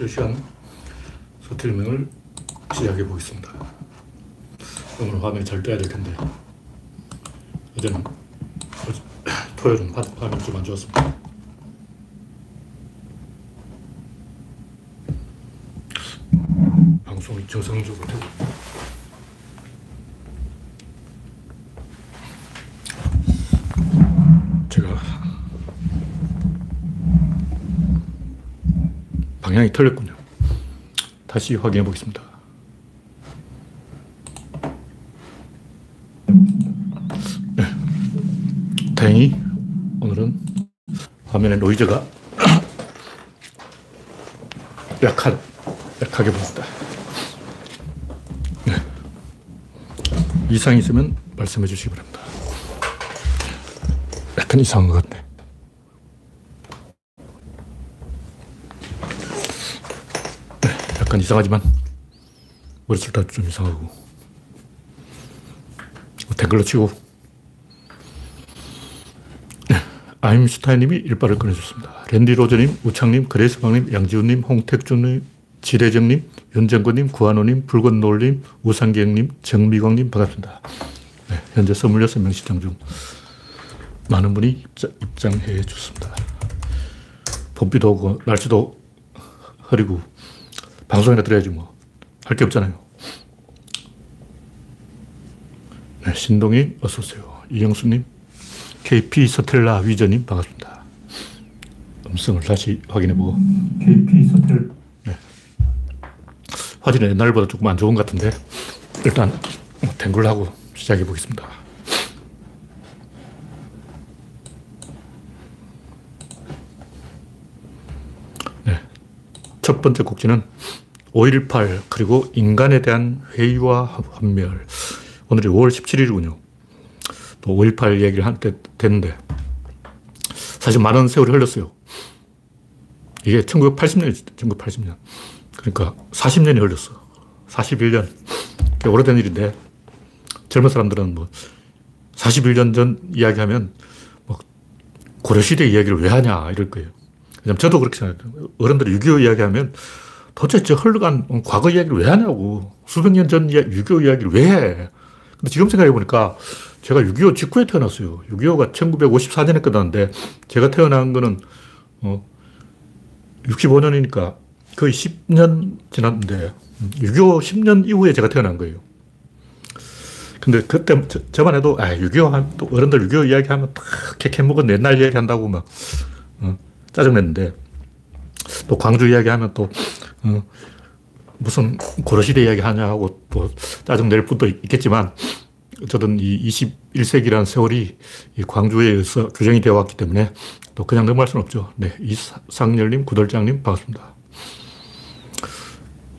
실시간 스트리밍을 시작해 보겠습니다. 오늘 화면이 잘 떠야 될 텐데 어제는 토요일은 화면이 좀 안 좋았습니다. 방송이 정상적으로 되고 제가 방향이 틀렸군요. 다시 확인해 보겠습니다. 네. 다행히 오늘은 화면에 노이즈가 약한, 약하게 보입니다. 네. 이상이 있으면 말씀해 주시기 바랍니다. 약간 이상한 것 같네. 약간 이상하지만 머리숱 좀 이상하고 댓글로 치고 네. 아임슈타인님이 일발을 꺼내줬습니다. 랜디 로저님, 우창님, 그레이스방님, 양지훈님, 홍택준님, 지대정님, 윤정권님, 구한호님, 붉은 노을님, 우상경님, 정미광님 반갑습니다. 네, 현재 26명 시청 중 많은 분이 입장, 해 줬습니다. 봄비도 오고 날씨도 흐리고 방송이나 들어야지 뭐. 할 게 없잖아요. 네, 신동인 어서오세요. 이영수님, KP 서텔라 위저님 반갑습니다. 음성을 다시 확인해보고. KP 서텔. 네. 화질은 옛날보다 조금 안 좋은 것 같은데, 일단, 탱글 하고 시작해 보겠습니다. 네. 첫 번째 곡지는 5.18 그리고 인간에 대한 회의와 환멸. 오늘이 5월 17일이군요. 또 5.18 얘기를 한때 됐는데 사실 많은 세월이 흘렀어요. 이게 1980년이죠. 1980년. 그러니까 40년이 흘렀어. 41년. 꽤 오래된 일인데 젊은 사람들은 뭐 41년 전 이야기하면 뭐 고려시대 이야기를 왜 하냐 이럴 거예요. 왜냐면 저도 그렇게 생각해요. 어른들이 6.25 이야기하면 도대체 저 흘러간 과거 이야기를 왜 하냐고. 수백 년 전 6.25 이야기를 왜 해. 근데 지금 생각해 보니까 제가 6.25 직후에 태어났어요. 6.25가 1954년에 끝났는데 제가 태어난 거는 어 65년이니까 거의 10년 지났는데 6.25 10년 이후에 제가 태어난 거예요. 근데 그때 저, 만 해도 아, 6.25또 어른들 6.25 이야기하면 딱 캐캐 먹은 옛날 이야기 한다고 막 어, 짜증냈는데 또 광주 이야기하면 또 어, 무슨 고려시대 이야기 하냐 하고 또 짜증낼 분도 있겠지만 어쨌든 이 21세기라는 세월이 이 광주에 의해서 규정이 되어 왔기 때문에 또 그냥 넘어갈 수는 없죠. 네. 이상열님, 구돌장님, 반갑습니다.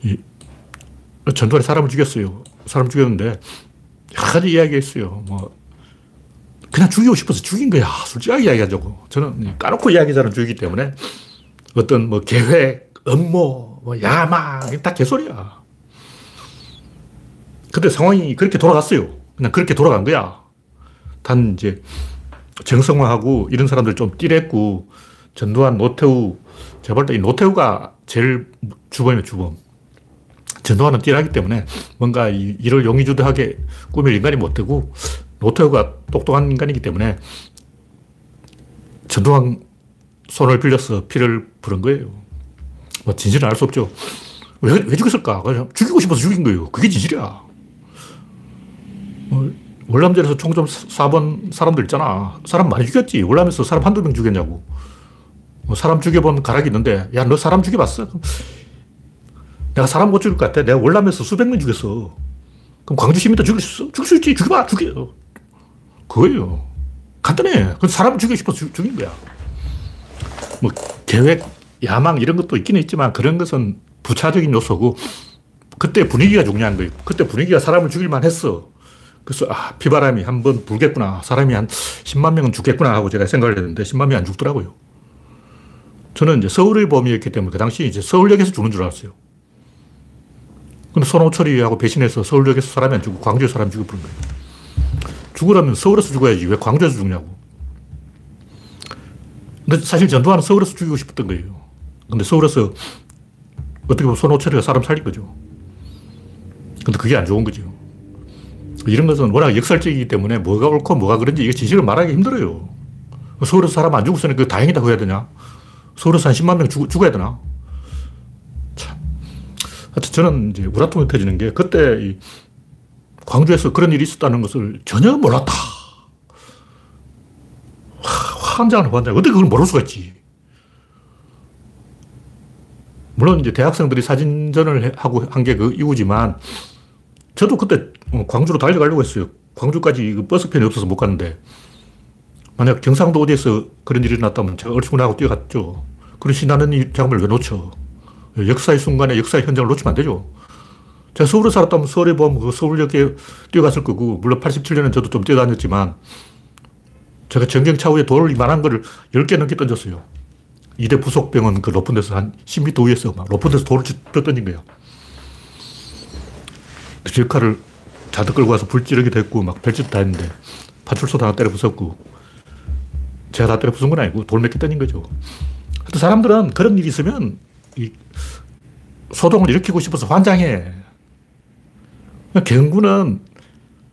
이 전두환이 사람을 죽였어요. 사람 죽였는데 여러 가지 이야기 했어요. 뭐, 그냥 죽이고 싶어서 죽인 거야. 솔직하게 이야기하자고. 저는 까놓고 이야기 잘은 죽이기 때문에 어떤 뭐 계획, 업무, 뭐 야망, 다 개소리야. 근데 상황이 그렇게 돌아갔어요. 그냥 그렇게 돌아간 거야. 단 이제 정성화하고 이런 사람들 좀 띠랬고 전두환, 노태우, 제가 볼때 노태우가 제일 주범이에요, 주범. 전두환은 띠라기 때문에 뭔가 이를 용의주도하게 꾸밀 인간이 못 되고 노태우가 똑똑한 인간이기 때문에 전두환 손을 빌려서 피를 부른 거예요. 뭐 진실은 알 수 없죠. 왜, 왜 죽였을까? 그냥 죽이고 싶어서 죽인 거예요. 그게 진실이야. 뭐, 월남전에서 총좀 쏴본 사람들 있잖아. 사람 많이 죽였지. 월남에서 사람 한두 명 죽였냐고. 뭐 사람 죽여본 가락이 있는데, 야, 너 사람 죽여봤어? 내가 사람 못 죽일 것 같아. 내가 월남에서 수백 명 죽였어. 그럼 광주 시민도 죽일 수? 죽일 수 있지. 죽여봐. 죽여. 그거예요. 간단해. 그 사람 죽이고 싶어서 죽인 거야. 뭐, 계획, 야망 이런 것도 있기는 있지만 그런 것은 부차적인 요소고 그때 분위기가 중요한 거예요. 그때 분위기가 사람을 죽일만 했어. 그래서 아, 피바람이 한 번 불겠구나. 사람이 한 10만 명은 죽겠구나 하고 제가 생각을 했는데 10만 명이 안 죽더라고요. 저는 이제 서울의 범위였기 때문에 그 당시 이제 서울역에서 죽는 줄 알았어요. 근데 손호철이하고 배신해서 서울역에서 사람이 안 죽고 광주에서 사람 죽여 부른 거예요. 죽으라면 서울에서 죽어야지 왜 광주에서 죽냐고. 근데 사실 전두환은 서울에서 죽이고 싶었던 거예요. 근데 서울에서 어떻게 보면 손호철이가 사람 살린 거죠. 근데 그게 안 좋은 거죠. 이런 것은 워낙 역설적이기 때문에 뭐가 옳고 뭐가 그런지 이게 진실을 말하기 힘들어요. 서울에서 사람 안 죽었으니 그 다행이다고 해야 되냐? 서울에서 한 10만 명 죽, 죽어야 되나? 참. 하여튼 저는 이제 우라통이 터지는 게 그때 광주에서 그런 일이 있었다는 것을 전혀 몰랐다. 환장을 환장. 어떻게 그걸 모를 수가 있지? 물론 이제 대학생들이 사진전을 하고 한 게 그 이유지만 저도 그때 어, 광주로 달려가려고 했어요. 광주까지 그 버스편이 없어서 못 갔는데 만약 경상도 어디에서 그런 일이 났다면 제가 얼큰하고 뛰어갔죠. 그런 신나는 장면을 왜 놓쳐? 역사의 순간에 역사의 현장을 놓치면 안 되죠. 제가 서울에 살았다면 서울에 보면 그 서울역에 뛰어갔을 거고, 물론 87년은 저도 좀 뛰어다녔지만, 제가 전경 차 후에 돌을 이만한 거를 10개 넘게 던졌어요. 이대 부속병은 그 높은 데서 한 10m 위에서 막 높은 데서 돌을 던진 거예요. 질카를 자득 끌고 와서 불 찌르게 됐고, 막 별짓 다 했는데, 파출소 하나 때려 부쉈고, 제가 다 때려 부순 건 아니고, 돌 몇 개 던진 거죠. 사람들은 그런 일이 있으면, 이 소동을 일으키고 싶어서 환장해. 경구는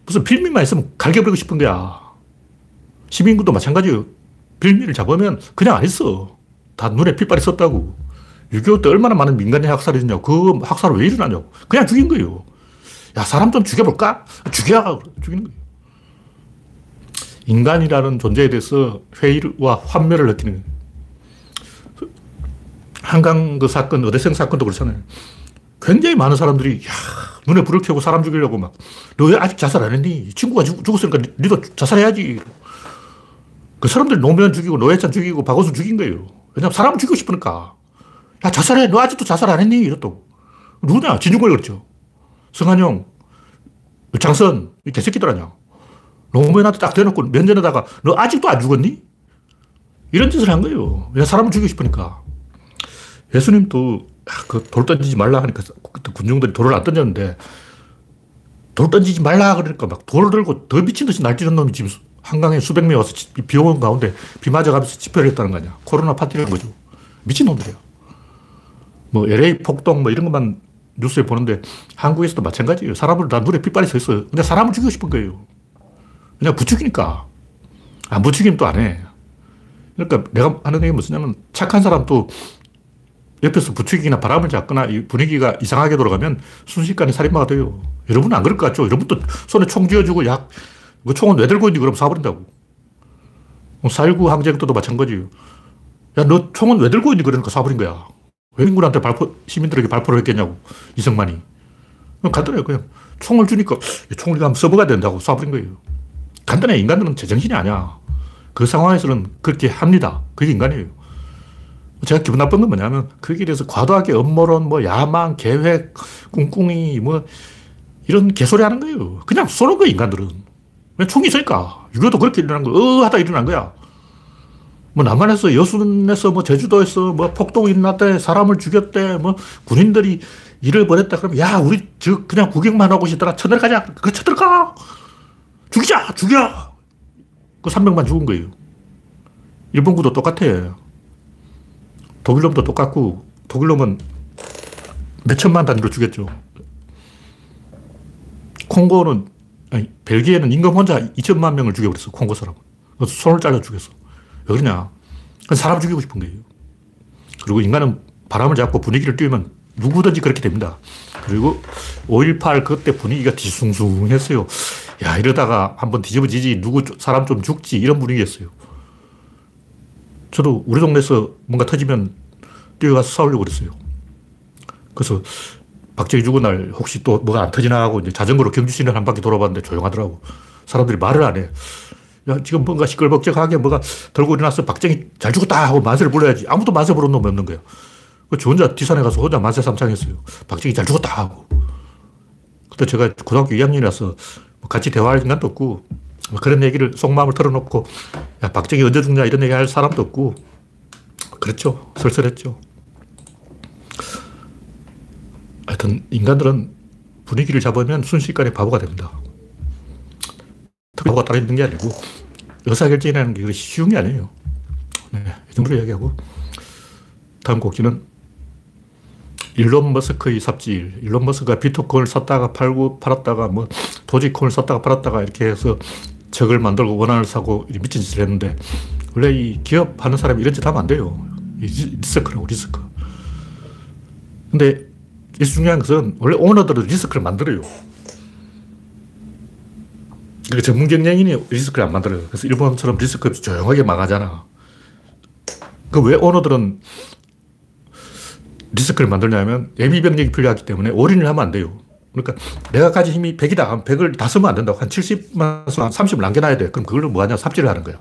무슨 빌미만 있으면 갈겨버리고 싶은 거야. 시민군도 마찬가지예요. 빌미를 잡으면 그냥 안 있어. 다 눈에 핏발이 썼다고. 6.25 때 얼마나 많은 민간인 학살이 있냐고. 그 학살은 왜 일어나냐고. 그냥 죽인 거예요. 야, 사람 좀 죽여볼까? 죽여! 죽이는 거예요. 인간이라는 존재에 대해서 회의와 환멸을 느끼는. 한강 그 사건, 어대생 사건도 그렇잖아요. 굉장히 많은 사람들이, 야, 눈에 불을 켜고 사람 죽이려고 막, 너 왜 아직 자살 안 했니? 친구가 죽, 죽었으니까 니도 자살해야지. 그 사람들 노무현 죽이고 노회찬 죽이고 박원순 죽인 거예요. 왜냐면 사람을 죽이고 싶으니까. 야, 자살해. 너 아직도 자살 안 했니? 이랬다고. 누구냐? 진중권이 그랬죠. 성한용, 장선, 이 개새끼들 아니야. 노무현한테 딱 대놓고 면전에다가 너 아직도 안 죽었니? 이런 짓을 한 거예요. 왜 사람을 죽이고 싶으니까. 예수님도 그돌 던지지 말라 하니까 그때 군중들이 돌을 안 던졌는데 돌 던지지 말라 그러니까 막 돌을 들고 더 미친 듯이 날뛰는 놈이 지금 한강에 수백 명 와서 비 오는 가운데 비 맞아가면서 집회를 했다는 거 아니야. 코로나 파티를 한 거죠. 미친 놈들이야. 뭐 LA 폭동 뭐 이런 것만 뉴스에 보는데 한국에서도 마찬가지예요. 사람을 다 눈에 핏발이 서 있어요. 근데 사람을 죽이고 싶은 거예요. 그냥 부추기니까. 안 부추기면 또 안 해. 그러니까 내가 하는 얘기 무슨 냐면 착한 사람도 옆에서 부추기나 바람을 잡거나 분위기가 이상하게 돌아가면 순식간에 살인마가 돼요. 여러분은 안 그럴 것 같죠? 여러분도 손에 총 쥐어주고 약, 그 총은 왜 들고 있니? 그럼 쏴버린다고. 4.19뭐 항쟁 때도 마찬가지예요. 야, 너 총은 왜 들고 있니? 그러니까 쏴버린 거야. 왜 인군한테 발포, 시민들에게 발포를 했겠냐고. 이승만이. 간단해요. 그냥 총을 주니까 총을 한번 써먹어야 된다고 쏴버린 거예요. 간단해. 인간들은 제정신이 아니야. 그 상황에서는 그렇게 합니다. 그게 인간이에요. 제가 기분 나쁜 건 뭐냐면 거기에 대해서 과도하게 음모론, 뭐 야망, 계획, 꿍꿍이 뭐 이런 개소리 하는 거예요. 그냥 쏘는 거예요, 인간들은. 왜 총이 있으니까. 유교도 그렇게 일어난 거, 어 하다 일어난 거야. 뭐 남한에서 여순에서 뭐 제주도에서 뭐 폭동이 일어났대, 사람을 죽였대, 뭐 군인들이 일을 벌였다 그러면 야, 우리 저 그냥 구경만 하고 있더라. 쳐들어가자. 그 쳐들어가. 죽이자. 죽여. 그 300만 죽은 거예요. 일본군도 똑같아. 독일놈도 똑같고, 독일놈은 몇 천만 단위로 죽였죠. 콩고는, 아니, 벨기에는 임금 혼자 2천만 명을 죽여버렸어, 콩고 사람은. 손을 잘라 죽였어. 왜 그러냐. 사람 죽이고 싶은 거예요. 그리고 인간은 바람을 잡고 분위기를 띄우면 누구든지 그렇게 됩니다. 그리고 5.18 그때 분위기가 뒤숭숭했어요. 야, 이러다가 한번 뒤집어지지, 누구, 사람 좀 죽지, 이런 분위기였어요. 저도 우리 동네에서 뭔가 터지면 뛰어가서 싸우려고 그랬어요. 그래서 박정희 죽은 날 혹시 또 뭐가 안 터지나 하고 이제 자전거로 경주 시내 한 바퀴 돌아봤는데 조용하더라고. 사람들이 말을 안 해. 야, 지금 뭔가 시끌벅적하게 뭐가 들고 일어나서 박정희 잘 죽었다 하고 만세를 불러야지. 아무도 만세 부르는 놈이 없는 거야. 저 혼자 뒷산에 가서 혼자 만세 삼창했어요. 박정희 잘 죽었다 하고. 그때 제가 고등학교 2학년이라서 뭐 같이 대화할 인간도 없고 뭐 그런 얘기를 속마음을 털어놓고 야, 박정희 언제 죽냐 이런 얘기 할 사람도 없고 그렇죠. 쓸쓸했죠. 하여튼 인간들은 분위기를 잡으면 순식간에 바보가 됩니다. 바보가 따로 있는 게 아니고 의사결정이라는 게 쉬운 게 아니에요. 네, 이 정도로 이야기하고 다음 곡지는 일론 머스크의 삽질. 일론 머스크가 비트코인을 샀다가 팔고 팔았다가 뭐 도지코인을 샀다가 팔았다가 이렇게 해서 적을 만들고 원한을 사고 미친 짓을 했는데 원래 이 기업 하는 사람이 이런 짓 하면 안 돼요. 리스크라고, 리스크. 근데 이 중요한 것은 원래 오너들은 리스크를 만들어요. 그러니까 전문 경영인이 리스크를 안 만들어요. 그래서 일본처럼 리스크 조용하게 망하잖아. 그 왜 오너들은 리스크를 만들냐면 예비 병력이 필요하기 때문에 올인을 하면 안 돼요. 그러니까 내가 가진 힘이 100이다. 100을 다 쓰면 안 된다고. 한 70만, 한 30을 남겨놔야 돼. 그럼 그걸로 뭐 하냐? 삽질을 하는 거야.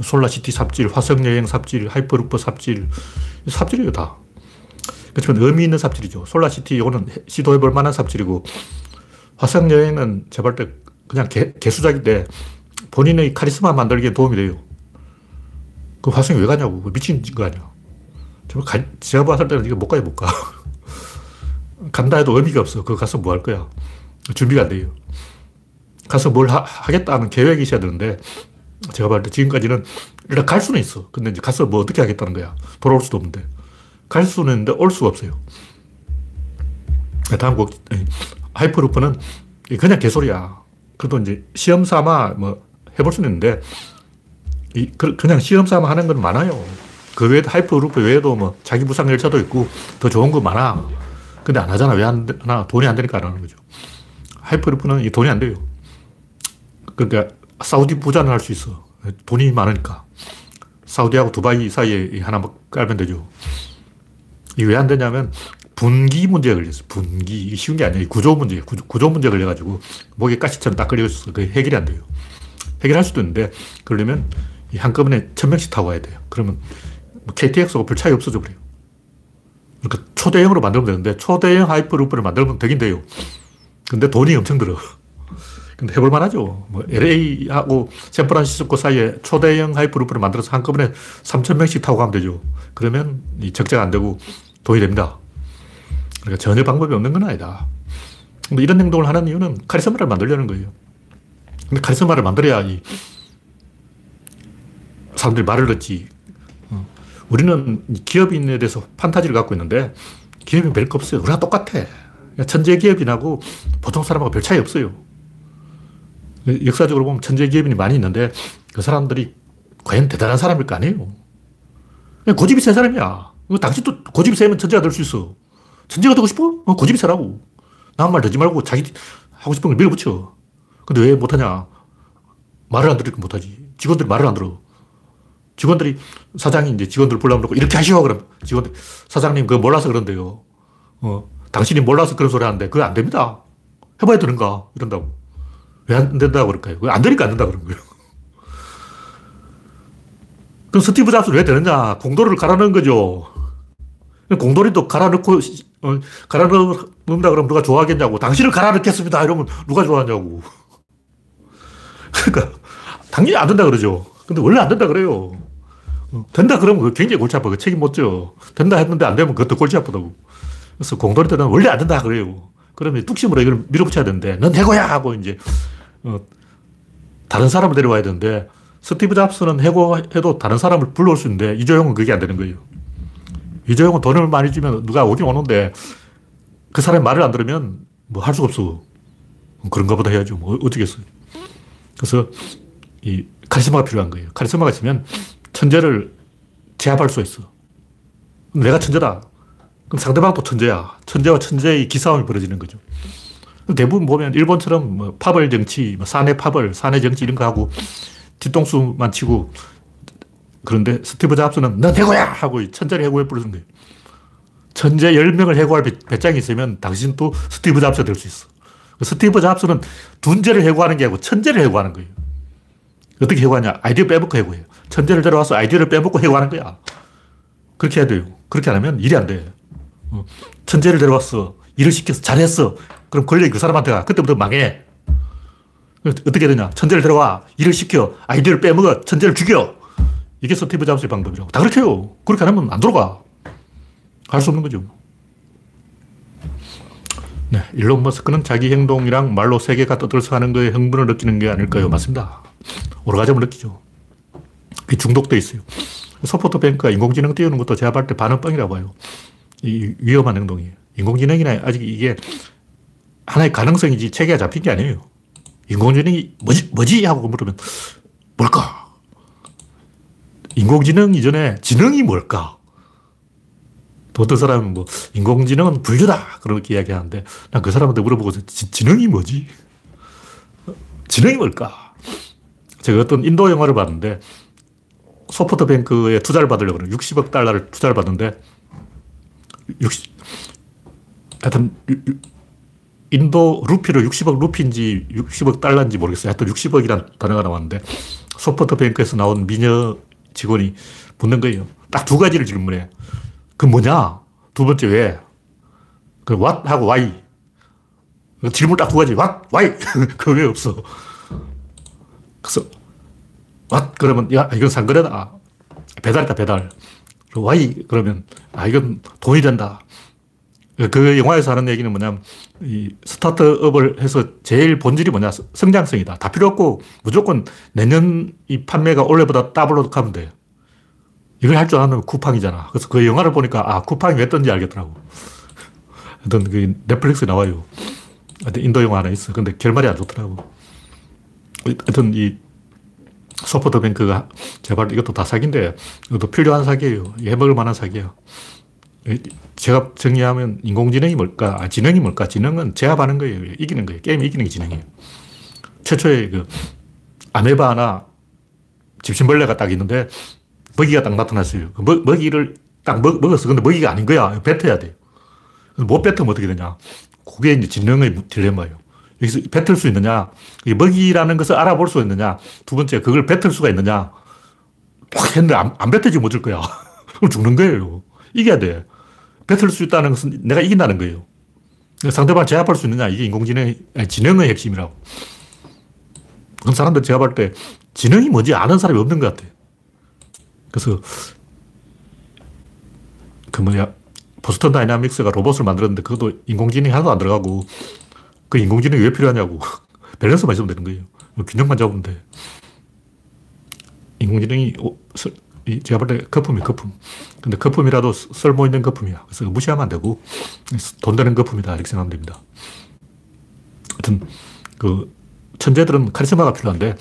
솔라시티 삽질, 화성여행 삽질, 하이퍼루프 삽질. 삽질이에요, 다. 그렇지만 의미 있는 삽질이죠. 솔라시티, 이거는 시도해볼 만한 삽질이고, 화성여행은 제가 볼 때 그냥 개, 개수작인데 본인의 카리스마 만들기에 도움이 돼요. 그 화성에 왜 가냐고. 미친 거 아니야. 제가 봤을 때는 이거 못 가요, 못 가. 간다 해도 의미가 없어. 그거 가서 뭐 할 거야. 준비가 안 돼요. 가서 뭘 하, 겠다는 계획이 있어야 되는데, 제가 봤을 때 지금까지는 일단 갈 수는 있어. 근데 이제 가서 뭐 어떻게 하겠다는 거야. 돌아올 수도 없는데. 갈 수는 있는데 올 수가 없어요. 다음 곡, 하이퍼루프는 그냥 개소리야. 그래도 이제 시험 삼아 뭐 해볼 수는 있는데, 이, 그, 그냥 시험 삼아 하는 건 많아요. 그 외에 하이퍼루프 외에도 뭐 자기 부상 열차도 있고 더 좋은 거 많아. 근데 안 하잖아. 왜 안 하나? 돈이 안 되니까 안 하는 거죠. 하이퍼루프는 이 돈이 안 돼요. 그러니까 사우디 부자는 할 수 있어. 돈이 많으니까. 사우디하고 두바이 사이에 하나 깔면 되죠. 이게 왜 안 되냐면 분기 문제가 걸렸어. 분기. 쉬운 게 아니에요. 구조 문제. 구조, 구조 문제 걸려가지고 목에 가시처럼 딱 걸려있어. 그게 해결이 안 돼요. 해결할 수도 있는데 그러려면 한꺼번에 천 명씩 타고 와야 돼요. 그러면 KTX하고 별 차이 없어져 버려요. 그러니까 초대형으로 만들면 되는데 초대형 하이퍼루프를 만들면 되긴 돼요. 근데 돈이 엄청 들어. 근데 해볼 만하죠. 뭐 LA하고 샌프란시스코 사이에 초대형 하이퍼루프를 만들어서 한꺼번에 3,000명씩 타고 가면 되죠. 그러면 이 적자가 안 되고 돈이 됩니다. 그러니까 전혀 방법이 없는 건 아니다. 근데 이런 행동을 하는 이유는 카리스마를 만들려는 거예요. 근데 카리스마를 만들어야 이 사람들이 말을 듣지. 우리는 기업인에 대해서 판타지를 갖고 있는데 기업인 별거 없어요. 우리가 똑같아. 천재 기업인하고 보통 사람하고 별 차이 없어요. 역사적으로 보면 천재 기업인이 많이 있는데 그 사람들이 과연 대단한 사람일 거 아니에요. 고집이 세 사람이야. 당신도 고집이 세면 천재가 될 수 있어. 천재가 되고 싶어? 어, 고집이 세라고. 남 말 듣지 말고 자기 하고 싶은 걸 밀어붙여. 근데 왜 못하냐? 말을 안 들으니까 못하지. 직원들이 말을 안 들어. 직원들이 사장이 이제 직원들 불러놓고 이렇게 하시오. 그럼 직원들, 사장님 그거 몰라서 그런데요. 어, 당신이 몰라서 그런 소리 하는데 그거 안 됩니다. 해봐야 되는가? 이런다고. 왜 안 된다고 그럴까요? 안 되니까 안 된다 그런 거예요. 그럼 스티브 잡스는 왜 되느냐? 공돌이를 갈아 넣은 거죠. 공돌이도 갈아 넣고, 어, 갈아 넣는다 그러면 누가 좋아하겠냐고. 당신을 갈아 넣겠습니다. 이러면 누가 좋아하냐고. 그러니까, 당연히 안 된다 그러죠. 근데 원래 안 된다 그래요. 된다 그러면 굉장히 골치 아파. 책임 못 져. 된다 했는데 안 되면 그것도 골치 아프다고. 그래서 공돌이들은 원래 안 된다 그래요. 그러면 뚝심으로 이걸 밀어붙여야 되는데, 넌 해고야! 하고 이제, 어, 다른 사람을 데려와야 되는데, 스티브 잡스는 해고해도 다른 사람을 불러올 수 있는데, 이조용은 그게 안 되는 거예요. 이조용은 돈을 많이 주면 누가 오긴 오는데, 그 사람이 말을 안 들으면 뭐 할 수가 없어. 그런가 보다 해야죠. 뭐 어쩌겠어요. 그래서 이 카리스마가 필요한 거예요. 카리스마가 있으면 천재를 제압할 수 있어. 내가 천재다. 그럼 상대방도 천재야. 천재와 천재의 기싸움이 벌어지는 거죠. 대부분 보면 일본처럼 뭐 파벌 정치, 뭐 사내 파벌, 사내 정치 이런 거 하고 뒤통수만 치고 그런데 스티브 잡스는 넌 해고야! 하고 천재를 해고해 버리는 거예요. 천재 10명을 해고할 배짱이 있으면 당신도 스티브 잡스가 될수 있어. 스티브 잡스는 둔재를 해고하는 게 아니고 천재를 해고하는 거예요. 어떻게 해고하냐? 아이디어 빼먹고 해고해요. 천재를 데려와서 아이디어를 빼먹고 해고하는 거야. 그렇게 해야 돼요. 그렇게 안 하면 일이 안 돼. 어, 천재를 데려왔어. 일을 시켜서 잘했어. 그럼 권력이 그 사람한테 가. 그때부터 망해. 어떻게 되냐. 천재를 데려와. 일을 시켜. 아이디어를 빼먹어. 천재를 죽여. 이게 스티브 잡스의 방법이라고. 다 그렇게 해요. 그렇게 안 하면 안 돌아가. 할 수 없는 거죠. 네. 일론 머스크는 자기 행동이랑 말로 세계가 떠들썩하는 거에 흥분을 느끼는 게 아닐까요? 맞습니다. 오르가즘을 느끼죠. 그게 중독돼 있어요. 소프트뱅크가 인공지능 띄우는 것도 제가 봤을 때 반은 뻥이라고 봐요. 위험한 행동이에요. 인공지능이나 아직 이게 하나의 가능성이지 체계가 잡힌 게 아니에요. 인공지능이 뭐지, 뭐지? 하고 물으면 뭘까? 인공지능 이전에 지능이 뭘까? 또 어떤 사람은 뭐, 인공지능은 분류다! 그렇게 이야기하는데, 난 그 사람한테 물어보고, 지, 능이 뭐지? 지능이 뭘까? 제가 어떤 인도 영화를 봤는데, 소프트뱅크에 투자를 받으려고 그래요. 60억 달러를 투자를 받는데, 60, 하여튼, 인도 루피를 60억 루피인지 60억 달러인지 모르겠어요. 하여튼 60억이란 단어가 나왔는데, 소프트뱅크에서 나온 미녀 직원이 묻는 거예요. 딱 두 가지를 질문해. 그 뭐냐? 두 번째 왜? 그 what 하고 why. 그 질문 딱 두 가지. what, why. 그왜 없어. 그래서 what 그러면 야 이건 상거래다. 배달이다 배달. why 그러면 아 이건 돈이 된다. 그 영화에서 하는 얘기는 뭐냐면 이 스타트업을 해서 제일 본질이 뭐냐 성장성이다. 다 필요 없고 무조건 내년 이 판매가 올해보다 더블로 가면 돼요. 이걸 할 줄 아는 쿠팡이잖아. 그래서 그 영화를 보니까 아 쿠팡이 왜 떴는지 알겠더라고. 하여튼 그 넷플릭스에 나와요. 인도 영화 하나 있어. 근데 결말이 안 좋더라고. 하여튼 이 소프트뱅크가 제발 이것도 다 사기인데 이것도 필요한 사기예요. 해먹을 만한 사기예요. 제가 정리하면 인공지능이 뭘까? 아, 지능이 뭘까? 지능은 제압하는 거예요. 이기는 거예요. 게임 이기는 게 지능이에요. 최초에 그 아메바 하나 집신벌레가 딱 있는데 먹이가 딱 나타났어요. 그 먹, 먹이를 딱 먹, 먹었어. 근데 먹이가 아닌 거야. 뱉어야 돼. 못 뱉으면 어떻게 되냐. 그게 이제 지능의 딜레마예요. 여기서 뱉을 수 있느냐. 먹이라는 것을 알아볼 수 있느냐. 두 번째, 그걸 뱉을 수가 있느냐. 딱 했는데 안, 안 뱉어지면 어쩔 거야. 그럼 죽는 거예요. 이겨야 돼. 뱉을 수 있다는 것은 내가 이긴다는 거예요. 상대방을 제압할 수 있느냐. 이게 인공지능, 지능의 핵심이라고. 그런 사람들 제압할 때 지능이 뭔지 아는 사람이 없는 것 같아. 그래서 그 뭐야, 보스턴 다이나믹스가 로봇을 만들었는데 그것도 인공지능이 하나도 안 들어가고 그 인공지능이 왜 필요하냐고. 밸런스만 있으면 되는 거예요. 뭐 균형만 잡으면 돼. 인공지능이 제가 볼 때 거품이 거품. 근데 거품이라도 쓸모 있는 거품이야. 그래서 무시하면 안 되고 돈 되는 거품이다. 이렇게 생각하면 됩니다. 하여튼 그 천재들은 카리스마가 필요한데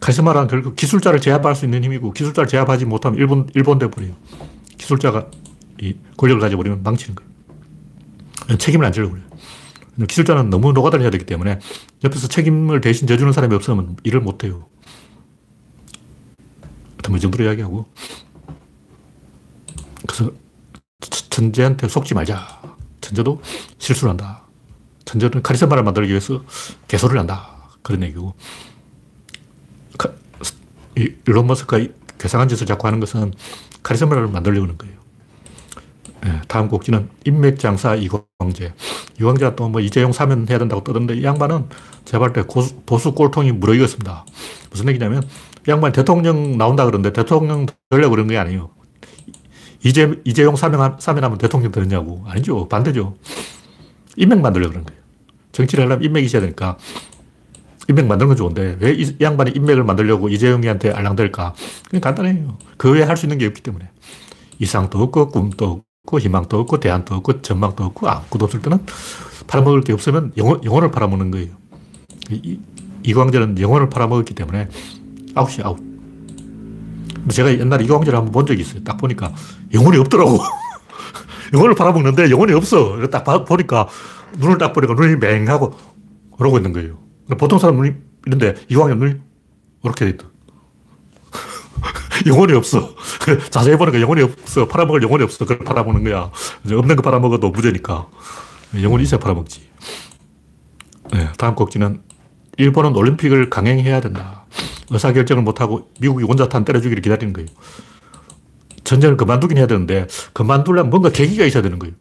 카리스마란 결국 기술자를 제압할 수 있는 힘이고 기술자를 제압하지 못하면 일본, 일본 돼버려요. 기술자가 이 권력을 가져버리면 망치는 거예요. 책임을 안 지려고 그래요. 기술자는 너무 노가다를 해야 되기 때문에 옆에서 책임을 대신 져주는 사람이 없으면 일을 못해요. 뭐이 정도로 이야기하고. 그래서 천재한테 속지 말자. 천재도 실수를 한다. 천재는 카리스마를 만들기 위해서 개소를 한다. 그런 얘기고. 일론 머스크가 괴상한 짓을 자꾸 하는 것은 카리스마를 만들려고 하는 거예요. 네, 다음 곡지는 인맥장사 이광재. 이광재가 또 뭐 이재용 사면 해야 된다고 떠드는데 이 양반은 제발 때 보수 꼴통이 무르익었습니다. 무슨 얘기냐면 이 양반 대통령 나온다 그러는데 대통령 되려고 그런 게 아니에요. 이재, 이재용 사면, 사면하면 대통령 되느냐고. 아니죠. 반대죠. 인맥 만들려고 그런 거예요. 정치를 하려면 인맥이 있어야 되니까 인맥 만드는 건 좋은데 왜 이 양반이 인맥을 만들려고 이재용이한테 알랑댈까? 그냥 간단해요. 그 외에 할 수 있는 게 없기 때문에. 이상도 없고 꿈도 없고 희망도 없고 대안도 없고 전망도 없고 아무것도 없을 때는 팔아먹을 게 없으면 영혼, 영혼을 팔아먹는 거예요. 이, 이광재는 영혼을 팔아먹었기 때문에 아웃이 아웃. 제가 옛날에 이광재를 한번 본 적이 있어요. 딱 보니까 영혼이 없더라고. 영혼을 팔아먹는데 영혼이 없어. 딱 보니까 눈을 딱 보니까 눈이 맹하고 그러고 있는 거예요. 보통 사람 눈이 이런데 이광재 눈이 이렇게 돼 있다. 영혼이 없어. 자세히 보니까 영혼이 없어. 팔아먹을 영혼이 없어. 그걸 팔아먹는 거야. 없는 거 팔아먹어도 무죄니까. 영혼이 있어야 팔아먹지. 네, 다음 곡지는 일본은 올림픽을 강행해야 된다. 의사결정을 못하고 미국이 원자탄 때려주기를 기다리는 거예요. 전쟁을 그만두긴 해야 되는데 그만두려면 뭔가 계기가 있어야 되는 거예요.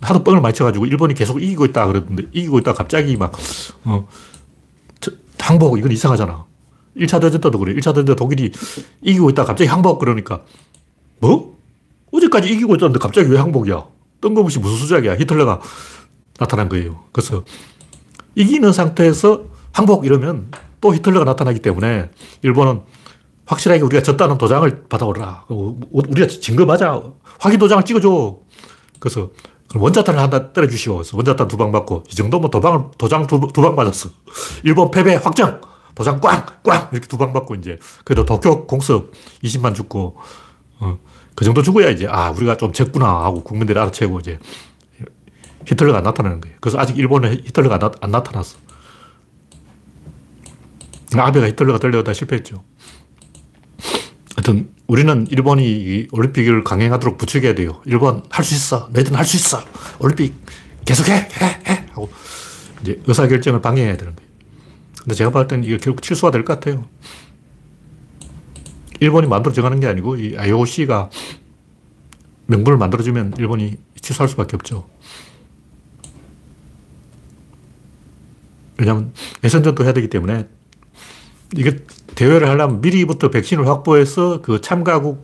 하도 뻥을 많이 쳐가지고 일본이 계속 이기고 있다 그랬는데 이기고 있다 갑자기 막 어, 항복 이건 이상하잖아. 1차 대전 때도 그래. 1차 대전 때 독일이 이기고 있다 갑자기 항복 그러니까 뭐? 어제까지 이기고 있었는데 갑자기 왜 항복이야? 뜬금없이 무슨 수작이야? 히틀러가 나타난 거예요. 그래서 이기는 상태에서 항복 이러면 또 히틀러가 나타나기 때문에 일본은 확실하게 우리가 졌다는 도장을 받아오라. 우리가 진 거 맞아. 확인 도장을 찍어줘. 그래서 원자탄을 하나 때려주시오. 그래서 원자탄 두 방 맞고 이 정도면 도방을, 도장 두방 맞았어. 일본 패배 확정! 도장 꽝! 꽝! 이렇게 두방 맞고 이제 그래도 도쿄 공습 20만 죽고 어, 그 정도 죽어야 이제 아 우리가 좀 졌구나 하고 국민들이 알아채고 이제 히틀러가 나타나는 거예요. 그래서 아직 일본에 히틀러가 나, 안 나타났어. 아베가 히틀러가 되려다 실패했죠. 하여튼 우리는 일본이 올림픽을 강행하도록 부추겨야 돼요. 일본 할 수 있어. 너희들은 할수 있어. 올림픽 계속해. 해. 해. 하고 이제 의사결정을 방해해야 되는 거예요. 근데 제가 봤을 때는 이게 결국 취소가 될 것 같아요. 일본이 만들어 정하는 게 아니고 이 IOC가 명분을 만들어주면 일본이 취소할 수밖에 없죠. 왜냐하면 예선전도 해야 되기 때문에 이게 대회를 하려면 미리부터 백신을 확보해서 그 참가국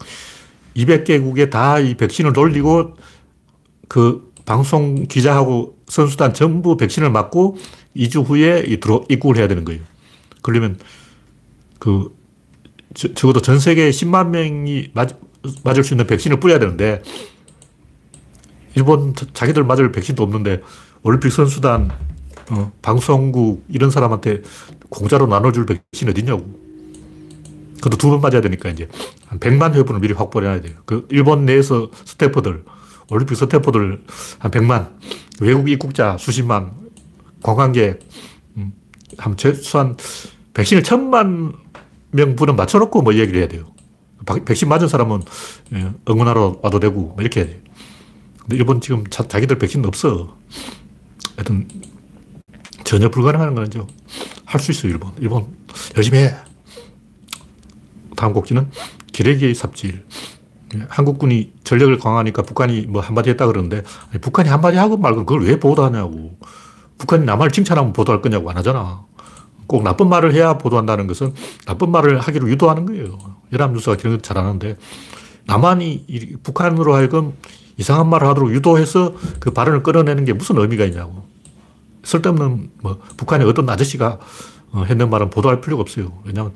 200개국에 다 이 백신을 돌리고 그 방송 기자하고 선수단 전부 백신을 맞고 2주 후에 입국을 해야 되는 거예요. 그러면 그 적어도 전 세계 10만 명이 맞, 맞을 수 있는 백신을 뿌려야 되는데 일본 자기들 맞을 백신도 없는데 올림픽 선수단 어, 방송국 이런 사람한테 공짜로 나눠줄 백신 어딨냐고. 그것도 두 번 맞아야 되니까 이제 한 100만 회분을 미리 확보를 해야 돼요. 그 일본 내에서 스태프들, 올림픽 스태프들 한 100만, 외국 입국자 수십만, 관광객, 음, 한 최소한 백신을 천만 명분은 맞춰놓고 뭐 얘기를 해야 돼요. 백신 맞은 사람은 예, 응원하러 와도 되고 뭐 이렇게 해야 돼요. 근데 일본 지금 자, 기들 백신 없어. 하여튼 전혀 불가능한 거죠. 할 수 있어요, 일본. 일본 열심히 해. 다음 곡지는 기레기의 삽질. 예, 한국군이 전력을 강화하니까 북한이 뭐 한마디 했다 그러는데 북한이 한마디 하고 말고 그걸 왜 보도하냐고. 북한이 남한을 칭찬하면 보도할 거냐고 안 하잖아. 꼭 나쁜 말을 해야 보도한다는 것은 나쁜 말을 하기로 유도하는 거예요. 연합뉴스가 그런 걸 잘하는데 남한이 북한으로 하여금 이상한 말을 하도록 유도해서 그 발언을 끌어내는 게 무슨 의미가 있냐고. 쓸데없는 뭐 북한의 어떤 아저씨가 어, 했는 말은 보도할 필요가 없어요. 왜냐하면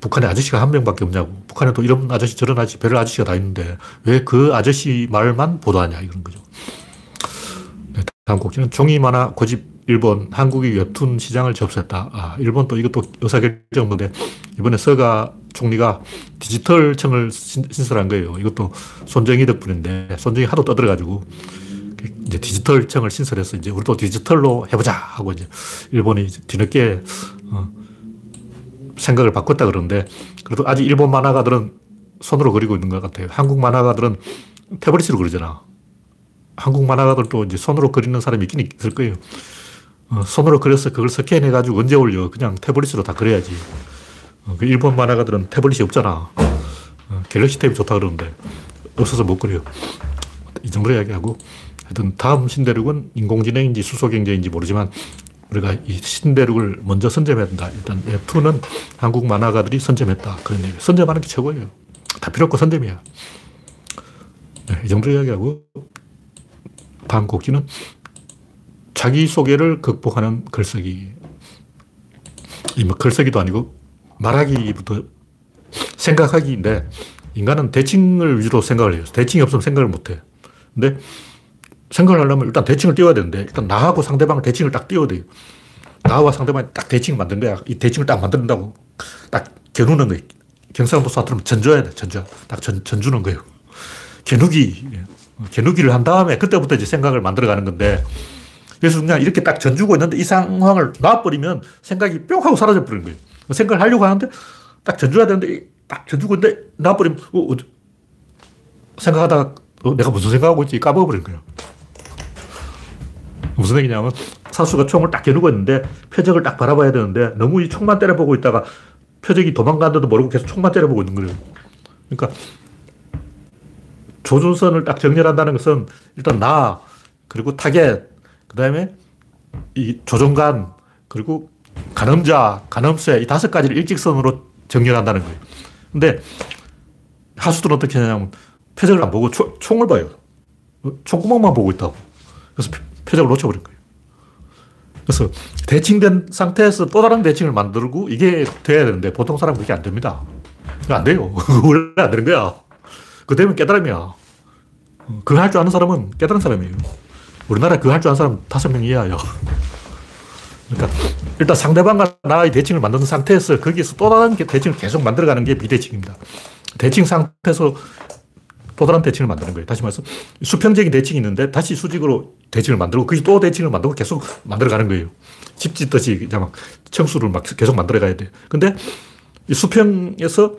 북한에 아저씨가 한 명밖에 없냐고. 북한에 도 이런 아저씨 저런 아저씨 별 아저씨가 다 있는데 왜 그 아저씨 말만 보도하냐 이런 거죠. 네, 다음 곡지는 종이 만화 고집 일본 한국이 웹툰 시장을 접수했다. 아, 일본 또 이것도 의사결정 건데 이번에 서가 총리가 디지털청을 신설한 거예요. 이것도 손정희 덕분인데 손정희 하도 떠들어가지고 이제 디지털청을 신설해서 이제 우리도 디지털로 해보자 하고 이제 일본이 뒤늦게 어, 생각을 바꿨다 그러는데 그래도 아직 일본 만화가들은 손으로 그리고 있는 것 같아요. 한국 만화가들은 태블릿으로 그리잖아. 한국 만화가들도 이제 손으로 그리는 사람이 있긴 있을 거예요. 어, 손으로 그려서 그걸 스캔해가지고 언제 올려. 그냥 태블릿으로 다 그려야지. 어, 그 일본 만화가들은 태블릿이 없잖아. 어, 갤럭시 탭이 좋다 그러는데 없어서 못 그려. 이 정도로 이야기하고 하여튼 다음 신대륙은 인공지능인지 수소경제인지 모르지만 우리가 이 신대륙을 먼저 선점해야 된다. 일단 F2는 한국 만화가들이 선점했다. 그런 얘기. 선점하는 게 최고예요. 다 필요 없고 선점이야. 네, 이 정도 이야기하고 다음 곡지는 자기소개를 극복하는 글쓰기. 이뭐 글쓰기도 아니고 말하기부터 생각하기인데 인간은 대칭을 위주로 생각을 해요. 대칭이 없으면 생각을 못 해. 근데 생각을 하려면 일단 대칭을 띄워야 되는데 일단 나하고 상대방을 대칭을 딱 띄워야 돼요. 나와 상대방이 딱 대칭을 만든 거야. 이 대칭을 딱 만든다고 딱 겨누는 거예요. 경상도 사투리면 전줘야 돼. 전줘. 딱 전, 전주는 거예요. 겨누기. 겨누기를 한 다음에 그때부터 이제 생각을 만들어가는 건데 그래서 그냥 이렇게 딱 전주고 있는데 이 상황을 놔버리면 생각이 뿅 하고 사라져 버리는 거예요. 생각을 하려고 하는데 딱 전줘야 되는데 딱 전주고 있는데 놔버리면 어, 어, 생각하다가 어, 내가 무슨 생각하고 있지 까먹어버린 거예요. 무슨 얘기냐면 사수가 총을 딱 겨누고 있는데 표적을 딱 바라봐야 되는데 너무 이 총만 째려보고 있다가 표적이 도망간데도 모르고 계속 총만 째려보고 있는 거예요. 그러니까 조준선을 딱 정렬한다는 것은 일단 나 그리고 타겟 그 다음에 이 조종간 그리고 가늠자, 가늠쇠 이 다섯 가지를 일직선으로 정렬한다는 거예요. 근데 하수들은 어떻게 하냐면 표적을 안 보고 초, 총을 봐요. 총구멍만 보고 있다고. 그래서 표적을 놓쳐버린 거예요. 그래서 대칭된 상태에서 또 다른 대칭을 만들고 이게 돼야 되는데 보통 사람은 그게 안 됩니다. 안 돼요. 원래 안 되는 거야. 그 되면 깨달음이야. 그거 할줄 아는 사람은 깨달은 사람이에요. 우리나라 그거 할 줄 아는 사람 다섯 명 이하예요. 그러니까 일단 상대방과 나의 대칭을 만드는 상태에서 거기에서 또 다른 대칭을 계속 만들어가는 게 비대칭입니다. 대칭 상태에서 또 다른 대칭을 만드는 거예요. 다시 말해서 수평적인 대칭이 있는데 다시 수직으로 대칭을 만들고 그게 또 대칭을 만들고 계속 만들어가는 거예요. 집 짓듯이 막 청수를 막 계속 만들어가야 돼. 근데 수평에서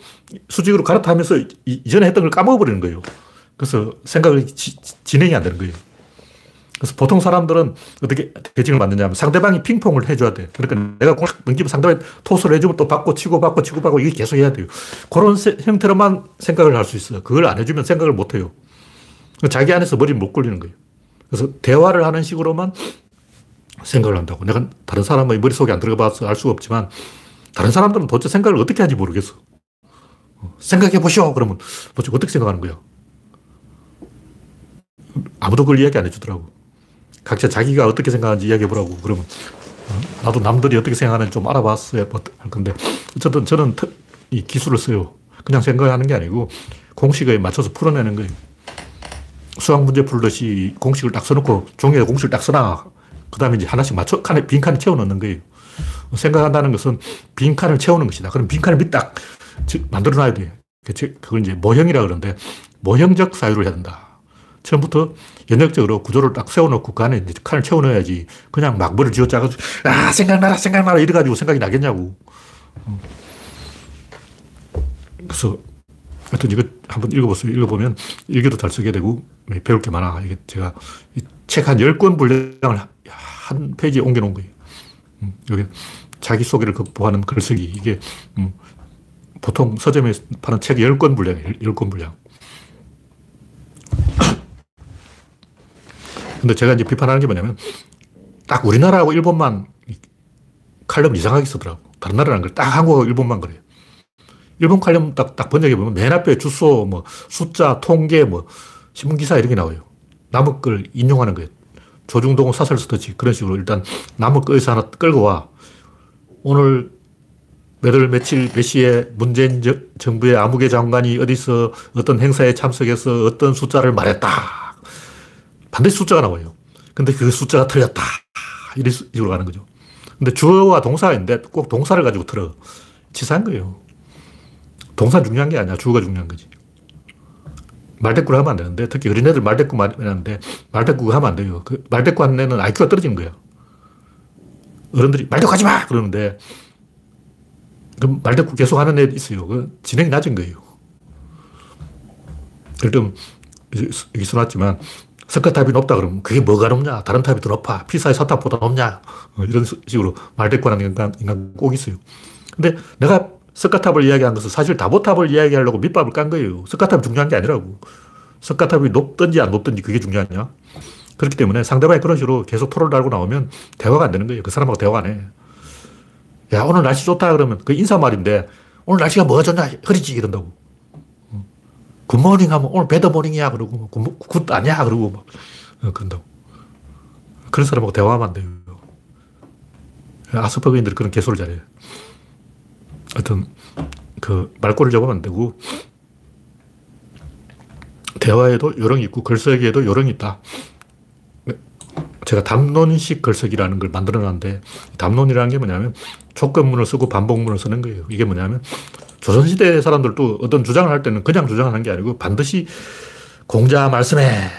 수직으로 갈아타면서 이전에 했던 걸 까먹어버리는 거예요. 그래서 생각이 지, 진행이 안 되는 거예요. 그래서 보통 사람들은 어떻게 대칭을 만드냐면 상대방이 핑퐁을 해줘야 돼. 그러니까 내가 공 넘기면 상대방이 토스를 해주면 또 받고 치고 받고 치고 받고 이게 계속 해야 돼요. 그런 형태로만 생각을 할 수 있어요. 그걸 안 해주면 생각을 못 해요. 자기 안에서 머리 못 굴리는 거예요. 그래서 대화를 하는 식으로만 생각을 한다고. 내가 다른 사람의 머릿속에 안 들어가 봐서 알 수가 없지만 다른 사람들은 도대체 생각을 어떻게 하는지 모르겠어. 어, 생각해 보시오. 그러면 도대체 어떻게 생각하는 거야? 아무도 그걸 이야기 안 해주더라고. 각자 자기가 어떻게 생각하는지 이야기해 보라고. 그러면 어, 나도 남들이 어떻게 생각하는지 좀 알아봤어야 할 건데 어쨌든 저는 이 기술을 써요. 그냥 생각하는 게 아니고 공식에 맞춰서 풀어내는 거예요. 수학 문제 풀듯이 공식을 딱 써놓고 종이에 공식을 딱 써놔. 그 다음에 이제 하나씩 맞춰, 칸에, 빈 칸에 채워 넣는 거예요. 생각한다는 것은 빈 칸을 채우는 것이다. 그럼 빈 칸을 딱 만들어 놔야 돼. 그걸 이제 모형이라 그러는데 모형적 사유를 해야 된다. 처음부터 연역적으로 구조를 딱 세워놓고 그 안에 칸을 채워넣어야지. 그냥 막 머리를 쥐어짜가지고, 아, 생각나라, 생각나라 이래가지고 생각이 나겠냐고. 어. 그래서 하여튼 이거 한번 읽어보세요. 읽어보면 일기도 잘 쓰게 되고 배울 게 많아. 이게 제가 책 한 10권 분량을 한 페이지에 옮겨놓은 거예요. 음, 여기 자기소개를 극복하는 글쓰기. 이게 음, 보통 서점에 파는 책 10권 분량이에요. 10권 분량. 근데 제가 이제 비판하는 게 뭐냐면 딱 우리나라하고 일본만 칼럼 이상하게 쓰더라고. 다른 나라는 걸딱 한국하고 일본만 그래요. 일본 칼럼 딱, 딱 번역해 보면 맨 앞에 주소, 뭐, 숫자, 통계, 뭐, 신문기사 이런 게 나와요. 남의 걸 인용하는 거예요. 조중동은 사설 쓰듯이 그런 식으로 일단 남의 거에서 하나 끌고 와. 오늘 몇월 며칠 몇 시에 문재인 정부의 아무개 장관이 어디서 어떤 행사에 참석해서 어떤 숫자를 말했다. 반드시 숫자가 나와요. 근데 그 숫자가 틀렸다. 이런 식으로 가는 거죠. 근데 주어와 동사가 있는데 꼭 동사를 가지고 틀어. 치사한 거예요. 동사 중요한 게 아니야. 주어가 중요한 거지. 말대꾸를 하면 안 되는데, 특히 어린애들 말대꾸 많이 하는데, 말대꾸 하면 안 돼요. 그 말대꾸 하는 애는 IQ가 떨어지는 거예요. 어른들이 말대꾸 하지 마! 그러는데, 그 말대꾸 계속 하는 애 있어요. 그 진행이 낮은 거예요. 예를 여기 써놨지만, 석가탑이 높다 그러면 그게 뭐가 높냐? 다른 탑이 더 높아. 피사의 사탑보다 높냐? 어, 이런 식으로 말대꾸하는 인간, 인간 꼭 있어요. 근데 내가 석가탑을 이야기한 것은 사실 다보탑을 이야기하려고 밑밥을 깐 거예요. 석가탑이 중요한 게 아니라고. 석가탑이 높든지 안 높든지 그게 중요하냐. 그렇기 때문에 상대방이 그런 식으로 계속 토를 달고 나오면 대화가 안 되는 거예요. 그 사람하고 대화가 안 해. 야, 오늘 날씨 좋다 그러면 그 인사말인데 오늘 날씨가 뭐가 좋냐? 흐리지 이런다고. good morning 하면 오늘 bad morning이야 그러고 good, good 아니야 그러고 막 어, 그런다고. 그런 사람하고 대화하면 안 돼요. 아스퍼거인들이 그런 개소리를 잘해요. 하여튼, 그, 말꼬리를 잡으면 안 되고, 대화에도 요령이 있고, 글쓰기에도 요령이 있다. 제가 담론식 글쓰기라는 걸 만들어 놨는데, 담론이라는 게 뭐냐면, 조건문을 쓰고 반복문을 쓰는 거예요. 이게 뭐냐면, 조선시대 사람들도 어떤 주장을 할 때는 그냥 주장하는 게 아니고, 반드시 공자 말씀에,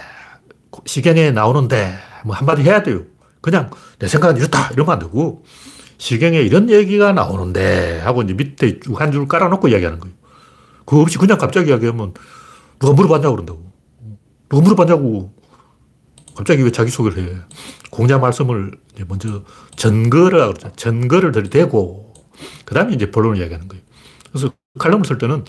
시경에 나오는데, 뭐 한마디 해야 돼요. 그냥 내 생각은 이렇다! 이러면 안 되고, 시경에 이런 얘기가 나오는데 하고 이제 밑에 쭉한줄 깔아놓고 이야기하는 거예요. 그거 없이 그냥 갑자기 이야기하면 누가 물어봤냐고 그런다고. 누가 물어봤냐고. 갑자기 왜 자기소개를 해. 공자 말씀을 먼저 전거를 그러죠. 전거를 들이대고 그 다음에 이제 본론을 이야기하는 거예요. 칼럼을 쓸 때는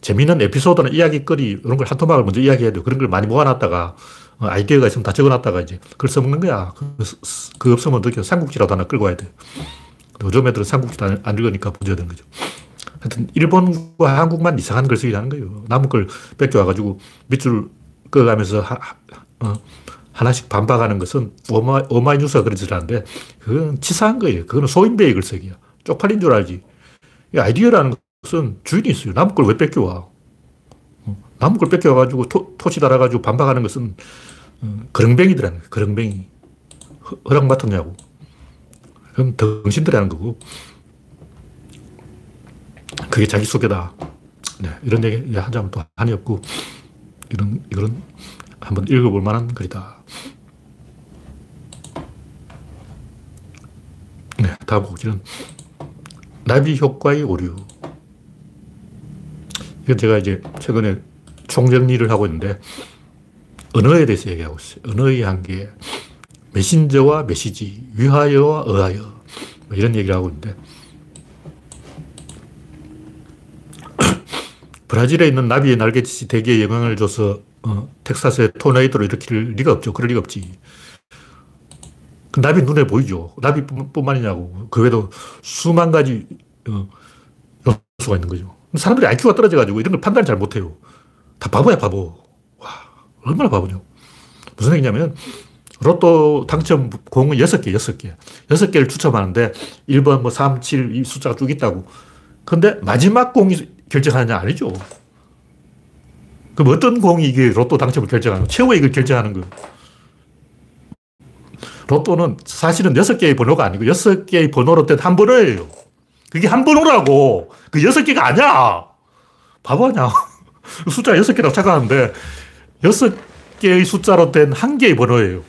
재미있는 에피소드나 이야기거리 이런 걸 한 토막을 먼저 이야기해야 돼요. 그런 걸 많이 모아놨다가 어, 아이디어가 있으면 다 적어놨다가 이제 글 써먹는 거야. 그, 그 없으면 어떻게 삼국지라도 하나 끌고 와야 돼. 요즘 애들은 삼국지도 안 읽으니까 문제가 되는 거죠. 하여튼 일본과 한국만 이상한 글쓰기 하는 거예요. 남은 걸 뺏겨와가지고 밑줄 꺼가면서 하, 어, 하나씩 반박하는 것은 오마, 오마이뉴스가 그러지 않는데 그건 치사한 거예요. 그거는 소인배의 글쓰기야. 쪽팔린 줄 알지. 아이디어라는 것은 주인이 있어요. 남은 걸왜 뺏겨와. 어, 남의 걸 뺏겨가지고 토, 토치 달아가지고 반박하는 것은 어, 그렁뱅이들하는 거예요. 그렁뱅이. 허락 맡았냐고. 그건 덩신들이 하는 거고. 그게 자기소개다. 네, 이런 얘기 하자면 또 한이 없고, 이런, 이런 한번 읽어볼 만한 글이다. 네, 다음 곡지는 나비 효과의 오류. 이건 제가 이제 최근에 총정리를 하고 있는데, 언어에 대해서 얘기하고 있어요. 언어의 한계. 메신저와 메시지, 위하여와 의하여. 뭐 이런 얘기를 하고 있는데, 브라질에 있는 나비의 날개짓이 대기에 영향을 줘서 어, 텍사스의 토네이도를 일으킬 리가 없죠. 그럴 리가 없지. 그 나비 눈에 보이죠. 나비뿐만이냐고. 그 외에도 수만 가지 어, 요소가 있는 거죠. 사람들이 IQ가 떨어져가지고 이런 걸 판단을 잘 못해요. 다 바보야, 바보. 와, 얼마나 바보냐. 무슨 얘기냐면, 로또 당첨 공은 6개, 6개. 6개를 추첨하는데 1번 뭐 3, 7, 이 숫자가 쭉 있다고. 근데 마지막 공이 결정하느냐? 아니죠. 그럼 어떤 공이 이게 로또 당첨을 결정하는 거 최후의 이걸 결정하는 거 로또는 사실은 6개의 번호가 아니고 6개의 번호로 된 한 번호예요. 그게 한 번호라고. 그 6개가 아니야. 바보 아냐. 숫자 6개라고 착각하는데 6개의 숫자로 된 한 개의 번호예요.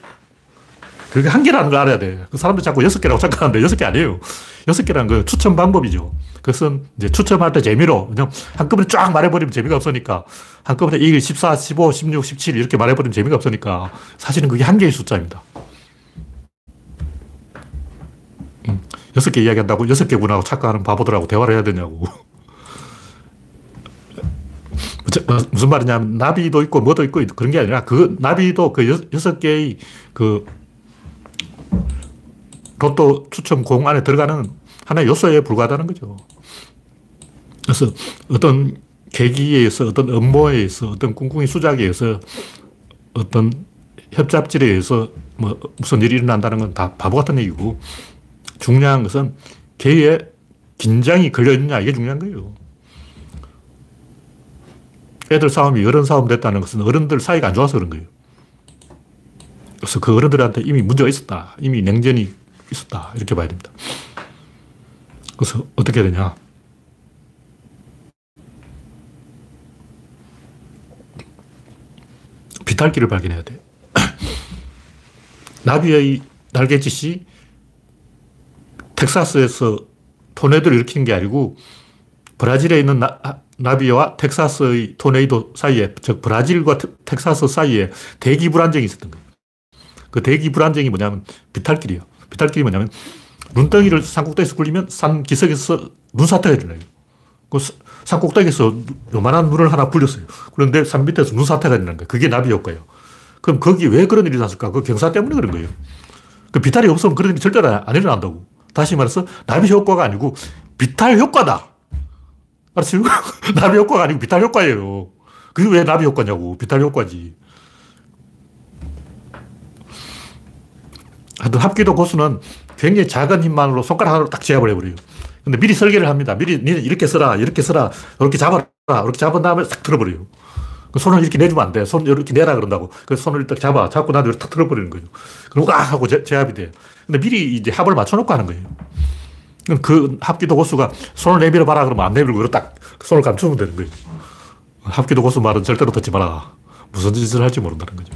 그게 한 개라는 걸 알아야 돼. 그 사람들 자꾸 여섯 개라고 착각하는데 여섯 개 아니에요. 여섯 개라는 그 추첨 방법이죠. 그것은 이제 추첨할 때 재미로, 그냥 한꺼번에 쫙 말해버리면 재미가 없으니까, 한꺼번에 1, 14, 15, 16, 17 이렇게 말해버리면 재미가 없으니까, 사실은 그게 한 개의 숫자입니다. 음, 여섯 개 이야기한다고 여섯 개구나 착각하는 바보들하고 대화를 해야 되냐고. 무슨 말이냐면, 나비도 있고 뭐도 있고 그런 게 아니라, 그 나비도 그 여섯 개의 그 로또 추첨 공 안에 들어가는 하나의 요소에 불과하다는 거죠. 그래서 어떤 계기에 의해서, 어떤 업무에 의해서, 어떤 꿍꿍이 수작에 의해서, 어떤 협잡질에 의해서 뭐 무슨 일이 일어난다는 건 다 바보 같은 얘기고, 중요한 것은 개의 긴장이 걸려있느냐, 이게 중요한 거예요. 애들 싸움이 어른 싸움 됐다는 것은 어른들 사이가 안 좋아서 그런 거예요. 그래서 그 어른들한테 이미 문제가 있었다. 이미 냉전이 있었다. 이렇게 봐야 됩니다. 그래서 어떻게 되냐. 비탈기를 발견해야 돼. 나비의 날개짓이 텍사스에서 토네이도를 일으키는 게 아니고 브라질에 있는 나, 나비와 텍사스의 토네이도 사이에, 즉 브라질과 텍사스 사이에 대기 불안정이 있었던 거예요. 그 대기 불안정이 뭐냐면 비탈길이에요. 비탈길이 뭐냐면 눈덩이를 산꼭대기에서 굴리면 산 기슭에서 눈사태가 일어나요. 그 산꼭대기에서 요만한 눈을 하나 굴렸어요. 그런데 산 밑에서 눈사태가 일어나는 거예요. 그게 나비 효과예요. 그럼 거기 왜 그런 일이 났을까? 그 경사 때문에 그런 거예요. 그 비탈이 없으면 그런 일이 절대 안 일어난다고. 다시 말해서 나비 효과가 아니고 비탈 효과다. 알았어요? 나비 효과가 아니고 비탈 효과예요. 그게 왜 나비 효과냐고. 비탈 효과지. 하여튼 합기도 고수는 굉장히 작은 힘만으로 손가락 하나로 딱 제압을 해버려요. 근데 미리 설계를 합니다. 미리 이렇게 써라, 이렇게 써라, 이렇게 잡아라, 이렇게 잡은 다음에 싹 틀어버려요. 그 손을 이렇게 내주면 안 돼. 손 이렇게 내라 그런다고. 그래서 손을 딱 잡아. 잡고 이렇게 탁 틀어버리는 거죠. 그럼 아! 하고 제, 제압이 돼. 근데 미리 이제 합을 맞춰놓고 하는 거예요. 그 합기도 고수가 손을 내밀어 봐라 그러면 안 내밀고 딱 손을 감추면 되는 거예요. 합기도 고수 말은 절대로 듣지 마라. 무슨 짓을 할지 모른다는 거죠.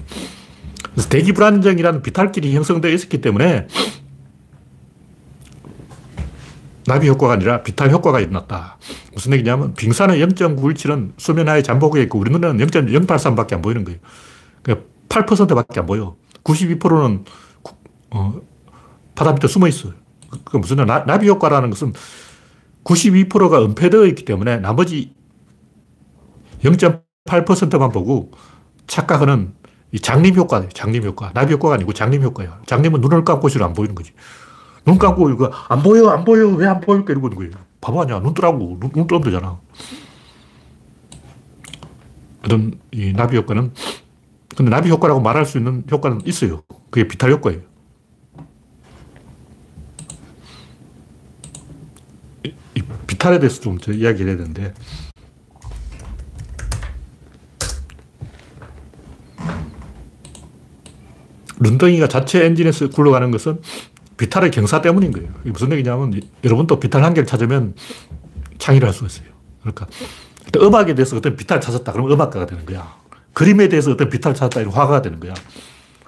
그래서 대기 불안정이라는 비탈길이 형성되어 있었기 때문에 나비 효과가 아니라 비탈 효과가 일어났다. 무슨 얘기냐면 빙산의 0.917은 수면 하에 잠복에 있고 우리 눈에는 0.083밖에 안 보이는 거예요. 그러니까 8%밖에 안 보여. 92%는 어, 바다 밑에 숨어 있어요. 그 무슨 나, 나비 효과라는 것은 92%가 은폐되어 있기 때문에 나머지 0.8%만 보고 착각하는 이 장림 효과, 장림 효과. 나비 효과가 아니고 장림 효과예요. 장림은 눈을 감고 있으면 안 보이는 거지. 눈 감고 이거 안 보여, 안 보여, 왜 안 보일까 이러고 있는 거예요. 바보 아니야. 눈 뜨라고. 눈, 눈 뜨면 되잖아. 어떤 이 나비 효과는 근데 나비 효과라고 말할 수 있는 효과는 있어요. 그게 비탈 효과예요. 이 비탈에 대해서 좀 이야기를 해야 되는데 눈덩이가 자체 엔진에서 굴러가는 것은 비탈의 경사 때문인 거예요. 이게 무슨 얘기냐면 여러분도 비탈 한 개를 찾으면 창의를 할 수가 있어요. 그러니까 음악에 대해서 어떤 비탈을 찾았다. 그러면 음악가가 되는 거야. 그림에 대해서 어떤 비탈을 찾았다. 이런 화가가 되는 거야.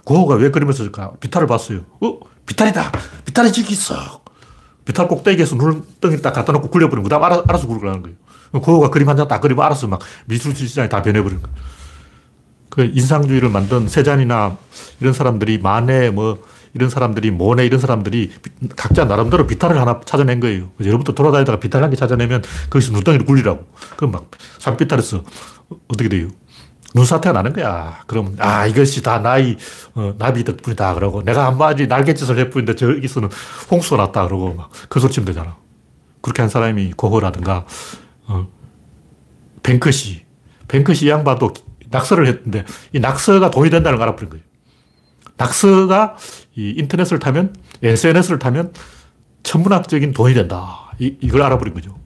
고호가 왜 그림을 썼을까? 비탈을 봤어요. 어? 비탈이다! 비탈이 저기 있어! 비탈 꼭대기에서 눈덩이를 딱 갖다 놓고 굴려버리면 그 다음 알아, 알아서 굴러가는 거예요. 고호가 그림 한 장 딱 그리면 알아서 막 미술 시장에 다 변해버리는 거예요. 그 인상주의를 만든 세잔이나 이런 사람들이 마네 뭐 이런 사람들이 모네 이런 사람들이 각자 나름대로 비탈을 하나 찾아낸 거예요. 여러분도 돌아다니다가 비탈 한개 찾아내면 거기서 눈덩이를 굴리라고. 그럼 막 산비탈에서 어떻게 돼요? 눈사태가 나는 거야. 그럼, 아, 이것이 다 나의, 어, 나비 덕분이다. 그러고, 내가 한 마디 날갯짓을 해뿐인데 저기서는 홍수가 났다. 그러고, 막, 그 소리 치면 되잖아. 그렇게 한 사람이 고호라든가, 어, 뱅크시. 뱅크시 양반도 낙서를 했는데, 이 낙서가 돈이 된다는 걸 알아버린 거예요. 낙서가 이 인터넷을 타면, SNS를 타면 천문학적인 돈이 된다. 이, 이걸 알아버린 거죠.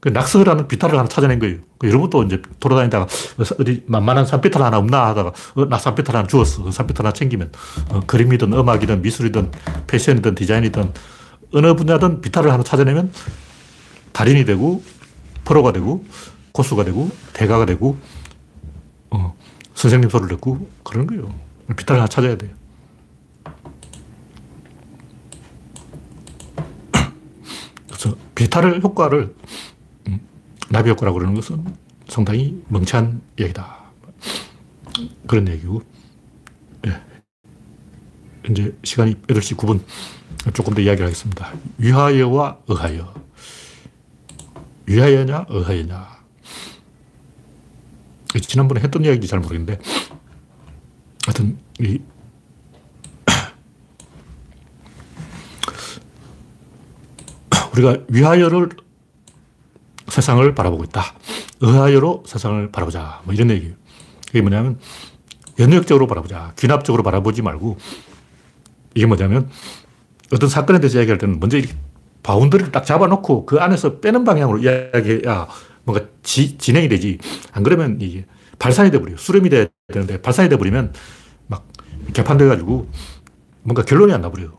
그 낙서라는 비탈을 하나 찾아낸 거예요. 그 여러분도 이제 돌아다니다가 어디 만만한 산비탈 하나 없나 하다가 어, 나 산비탈 하나 주웠어. 그 산비탈 하나 챙기면 어, 그림이든 음악이든 미술이든 패션이든 디자인이든 어느 분야든 비탈을 하나 찾아내면 달인이 되고 프로가 되고 고수가 되고 대가가 되고 어, 선생님 소리를 듣고 그런 거예요. 비탈을 하나 찾아야 돼요. 그래서 비탈 효과를 음, 나비 효과라고 그러는 것은 상당히 멍청한 이야기다. 그런 얘기고. 예. 이제 시간이 8시 9분. 조금 더 이야기를 하겠습니다. 위하여와 의하여. 위하여냐, 의하여냐. 지난번에 했던 이야기인지 잘 모르겠는데, 하여튼, 이, 우리가 위하여를 세상을 바라보고 있다. 의하여로 세상을 바라보자. 뭐 이런 얘기예요. 그게 뭐냐면 연역적으로 바라보자. 귀납적으로 바라보지 말고 이게 뭐냐면 어떤 사건에 대해서 이야기할 때는 먼저 바운더리를 딱 잡아놓고 그 안에서 빼는 방향으로 이야기해야 뭔가 지, 진행이 되지. 안 그러면 이게 발산이 돼버려요. 수렴이 돼야 되는데 발산이 돼버리면 막 개판돼가지고 뭔가 결론이 안 나버려요.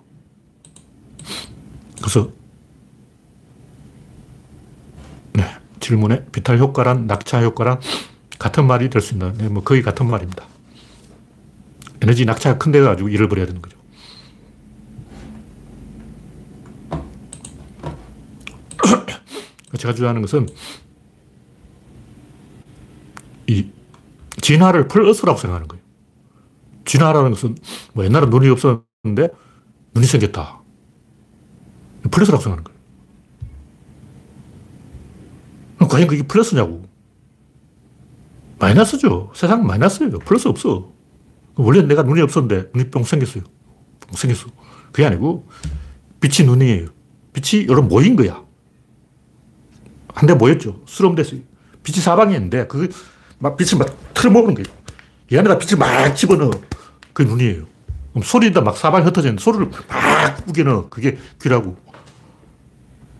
그래서 질문에 비탈 효과란 낙차 효과랑 같은 말이 될 수 있는, 네, 뭐 거의 같은 말입니다. 에너지 낙차가 큰데 가지고 일을 벌여야 되는 거죠. 제가 주장하는 것은 이 진화를 플러스라고 생각하는 거예요. 진화라는 것은 뭐 옛날에 눈이 없었는데 눈이 생겼다. 플러스라고 생각하는 거예요. 과연 그게 플러스냐고. 마이너스죠. 세상은 마이너스예요. 플러스 없어. 원래 내가 눈이 없었는데 눈이 뿅 생겼어요. 뿅 생겼어. 그게 아니고 빛이 눈이에요. 빛이 여러 모인 거야. 한대 모였죠. 수렴됐어요. 빛이 사방이었는데 그 막 빛을 막 틀어먹는 거예요. 이 안에다 빛을 막 집어넣어. 그게 눈이에요. 그럼 소리도 막 사방에 흩어져 있는데 소리를 막 우겨넣어. 그게 귀라고.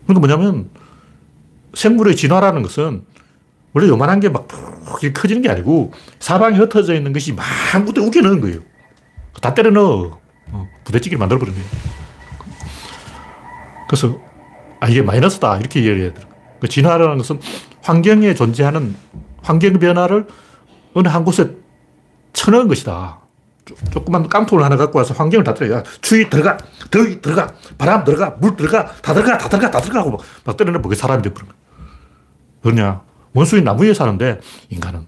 그러니까 뭐냐면 생물의 진화라는 것은 원래 요만한 게 막 커지는 게 아니고 사방에 흩어져 있는 것이 막 무대 우겨 넣은 거예요. 다 때려 넣어. 어, 부대찌개를 만들어버린 거예요. 그래서, 아, 이게 마이너스다. 이렇게 이해해야 돼요. 그 진화라는 것은 환경에 존재하는 환경 변화를 어느 한 곳에 쳐넣은 것이다. 조그만 깡통을 하나 갖고 와서 환경을 다 때려. 추위 들어가, 더위 들어가, 바람 들어가, 물 들어가, 다 들어가, 다 들어가, 다 들어가 하고 막, 막 때려넣으면 그게 사람이 되버린 거야. 그러냐. 원수인 나무에 사는데 인간은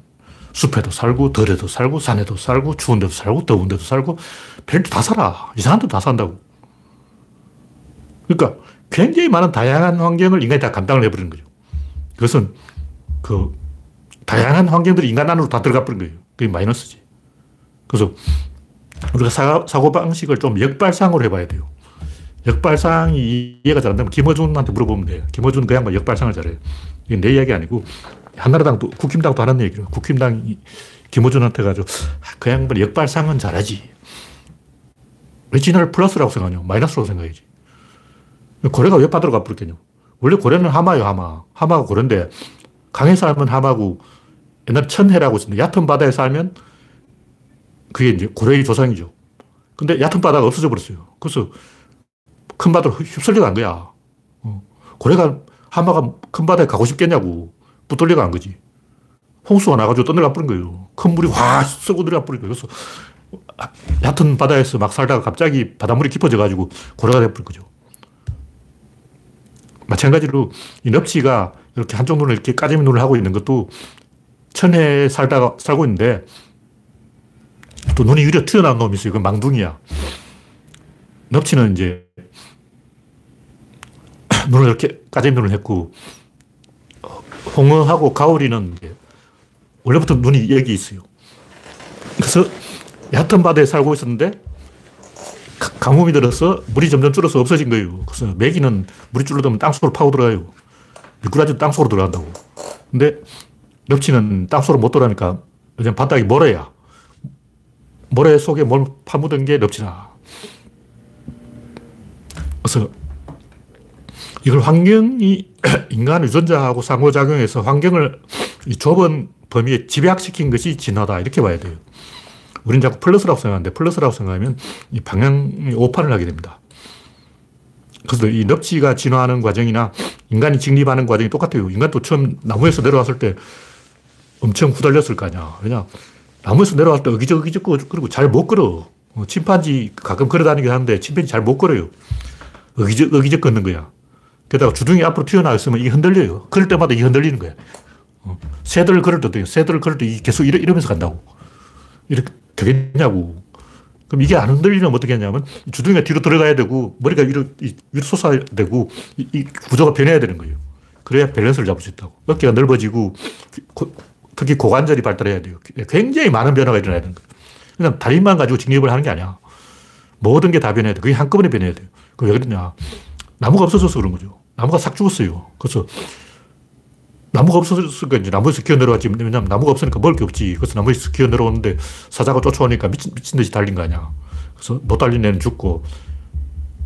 숲에도 살고, 덜에도 살고, 산에도 살고, 추운 데도 살고, 더운 데도 살고, 별도 다 살아. 이상한 데다 산다고. 그러니까 굉장히 많은 다양한 환경을 인간이 다 감당을 해버리는 거죠. 그것은 그 다양한 환경들이 인간 안으로 다 들어가 버린 거예요. 그게 마이너스지. 그래서 우리가 사, 사고 방식을 좀 역발상으로 해봐야 돼요. 역발상이 이해가 잘 안 되면 김어준한테 물어보면 돼요. 김어준 그 양반 역발상을 잘해요. 이게 내 이야기 아니고 한나라당도 국힘당도 하는 얘기예요. 국힘당이 김어준한테 가지고 아, 그 양반 역발상은 잘하지. 왜 진화를 플러스라고 생각하냐? 마이너스라고 생각해야지. 고래가 왜 빠들어 가버렸겠냐? 원래 고래는 하마예요, 하마. 하마가 고래인데 강에 살면 하마고 옛날 천해라고 있었는데 얕은 바다에 살면 그게 이제 고래의 조상이죠. 근데 얕은 바다가 없어져 버렸어요. 그래서 큰 바다로 휩쓸려 간 거야. 어. 고래가, 하마가 큰 바다에 가고 싶겠냐고. 붙들려 간 거지. 홍수가 나가지고 떠내려 버린 거예요. 큰 물이 확 쓰고 들어가 버린 거예요. 그래서 얕은 바다에서 막 살다가 갑자기 바닷물이 깊어져가지고 고래가 돼버린 거죠. 마찬가지로 이 넙치가 이렇게 한쪽 눈을 이렇게 까지미 눈을 하고 있는 것도 천혜에 살다가 살고 있는데 또 눈이 유려 튀어나온 놈이 있어요. 그 망둥이야. 넙치는 이제 눈을 이렇게 까지미 눈을 했고 홍어하고 가오리는 원래부터 눈이 여기 있어요. 그래서 얕은 바다에 살고 있었는데 가뭄이 들어서 물이 점점 줄어서 없어진 거예요. 그래서 메기는 물이 줄어들면 땅속으로 파고 들어가요. 미꾸라지도 땅속으로 들어간다고. 근데 넙치는 땅속으로 못 들어가니까 그냥 바닥이 모래야. 모래 속에 뭘 파묻은 게 넙치나. 그래서 이걸 환경이 인간 유전자하고 상호작용해서 환경을 좁은 범위에 집약시킨 것이 진화다. 이렇게 봐야 돼요. 우리는 자꾸 플러스라고 생각하는데 플러스라고 생각하면 이 방향이 오판을 하게 됩니다. 그래서 이 넙치가 진화하는 과정이나 인간이 직립하는 과정이 똑같아요. 인간도 처음 나무에서 내려왔을 때 엄청 후달렸을 거 아니야. 왜냐, 나무에서 내려왔을 때 어기적 그리고 잘 못 걸어. 어, 침판지 가끔 걸어 다니긴 하는데 침팬지 잘 못 걸어요. 어기적 어기적 걷는 거야. 게다가 주둥이 앞으로 튀어나와 있으면 이게 흔들려요. 걸을 때마다 이게 흔들리는 거야. 어, 새들을 걸을 때도 새들을 걸을 때 계속 이러, 이러면서 간다고. 이렇게 되겠냐고. 그럼 이게 안 흔들리면 어떻게 하냐면 주둥이가 뒤로 들어가야 되고 머리가 위로, 위로 솟아야 되고 이, 이, 구조가 변해야 되는 거예요. 그래야 밸런스를 잡을 수 있다고. 어깨가 넓어지고 고, 특히 고관절이 발달해야 돼요. 굉장히 많은 변화가 일어나야 되는 거예요. 그냥 다리만 가지고 직립을 하는 게 아니야. 모든 게 다 변해야 돼. 그게 한꺼번에 변해야 돼요. 그왜 그러냐. 나무가 없어져서 그런 거죠. 나무가 싹 죽었어요. 그래서 나무가 없었으니까 이제 나무에서 기어 내려왔지. 왜냐면 나무가 없으니까 먹을 게 없지. 그래서 나무에서 기어 내려오는데 사자가 쫓아오니까 미친, 미친 듯이 달린 거 아니야. 그래서 못 달린 애는 죽고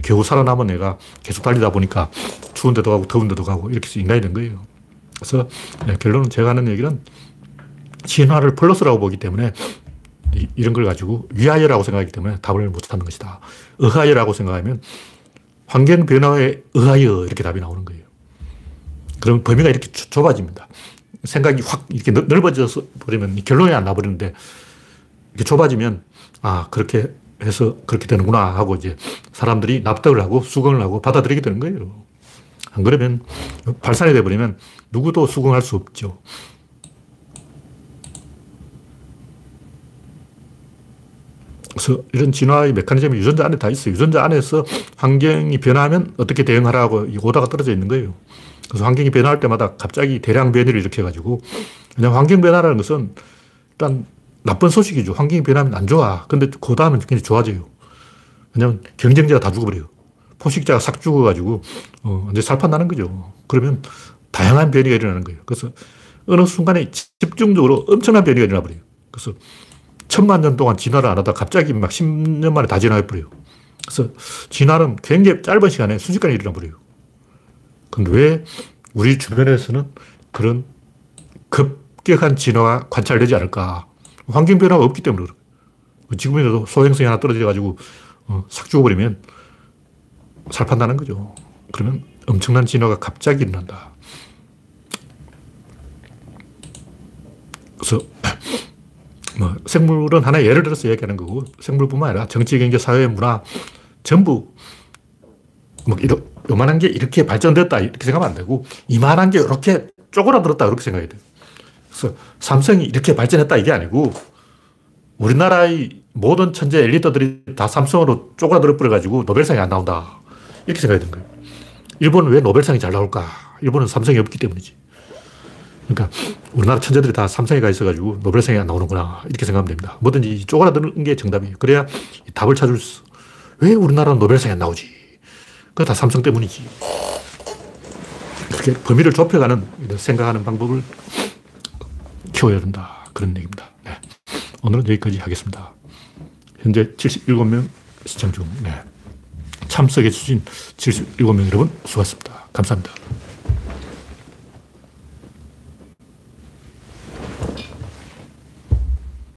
겨우 살아남은 애가 계속 달리다 보니까 추운 데도 가고 더운 데도 가고 이렇게 인간이 된 거예요. 그래서 네, 결론은 제가 하는 얘기는 진화를 플러스라고 보기 때문에 이런 걸 가지고 위하여라고 생각하기 때문에 답을 못 찾는 것이다. 의하여라고 생각하면 환경 변화에 의하여 이렇게 답이 나오는 거예요. 그럼 범위가 이렇게 좁아집니다. 생각이 확 이렇게 넓어져서 버리면 결론이 안 나버리는데 이렇게 좁아지면 아, 그렇게 해서 그렇게 되는구나 하고 이제 사람들이 납득을 하고 수긍을 하고 받아들이게 되는 거예요. 안 그러면 발산이 돼버리면 누구도 수긍할 수 없죠. 그래서 이런 진화의 메커니즘이 유전자 안에 다 있어요. 유전자 안에서 환경이 변하면 어떻게 대응하라고 오다가 떨어져 있는 거예요. 그래서 환경이 변화할 때마다 갑자기 대량 변이를 일으켜가지고, 그냥 환경 변화라는 것은 일단 나쁜 소식이죠. 환경이 변하면 안 좋아. 근데 그 다음은 굉장히 좋아져요. 왜냐면 경쟁자가 다 죽어버려요. 포식자가 싹 죽어가지고, 어, 이제 살판 나는 거죠. 그러면 다양한 변이가 일어나는 거예요. 그래서 어느 순간에 집중적으로 엄청난 변이가 일어나 버려요. 그래서 천만 년 동안 진화를 안 하다 갑자기 막 10년 만에 다 진화해 버려요. 그래서 진화는 굉장히 짧은 시간에 순식간에 일어나 버려요. 근데 왜 우리 주변에서는 그런 급격한 진화가 관찰되지 않을까? 환경 변화가 없기 때문에 그래요. 지금이라도 소행성이 하나 떨어져가지고 어, 싹 죽어버리면 살판다는 거죠. 그러면 엄청난 진화가 갑자기 일어난다. 그래서 뭐 생물은 하나의 예를 들어서 얘기하는 거고 생물뿐만 아니라 정치, 경제, 사회, 문화 전부 뭐 이런 요만한 게 이렇게 발전됐다 이렇게 생각하면 안 되고 이만한 게 이렇게 쪼그라들었다 그렇게 생각해야 돼요. 그래서 삼성이 이렇게 발전했다 이게 아니고 우리나라의 모든 천재 엘리트들이 다 삼성으로 쪼그라들어 버려가지고 노벨상이 안 나온다. 이렇게 생각해야 되는 거예요. 일본은 왜 노벨상이 잘 나올까? 일본은 삼성이 없기 때문이지. 그러니까 우리나라 천재들이 다 삼성에 가 있어가지고 노벨상이 안 나오는구나. 이렇게 생각하면 됩니다. 뭐든지 쪼그라드는 게 정답이에요. 그래야 답을 찾을 수. 왜 우리나라는 노벨상이 안 나오지? 그거 다 삼성 때문이지. 그렇게 범위를 좁혀가는 생각하는 방법을 키워야 된다. 그런 얘기입니다. 네. 오늘은 여기까지 하겠습니다. 현재 77명 시청 중, 네. 참석해 주신 77명 여러분 수고하셨습니다. 감사합니다.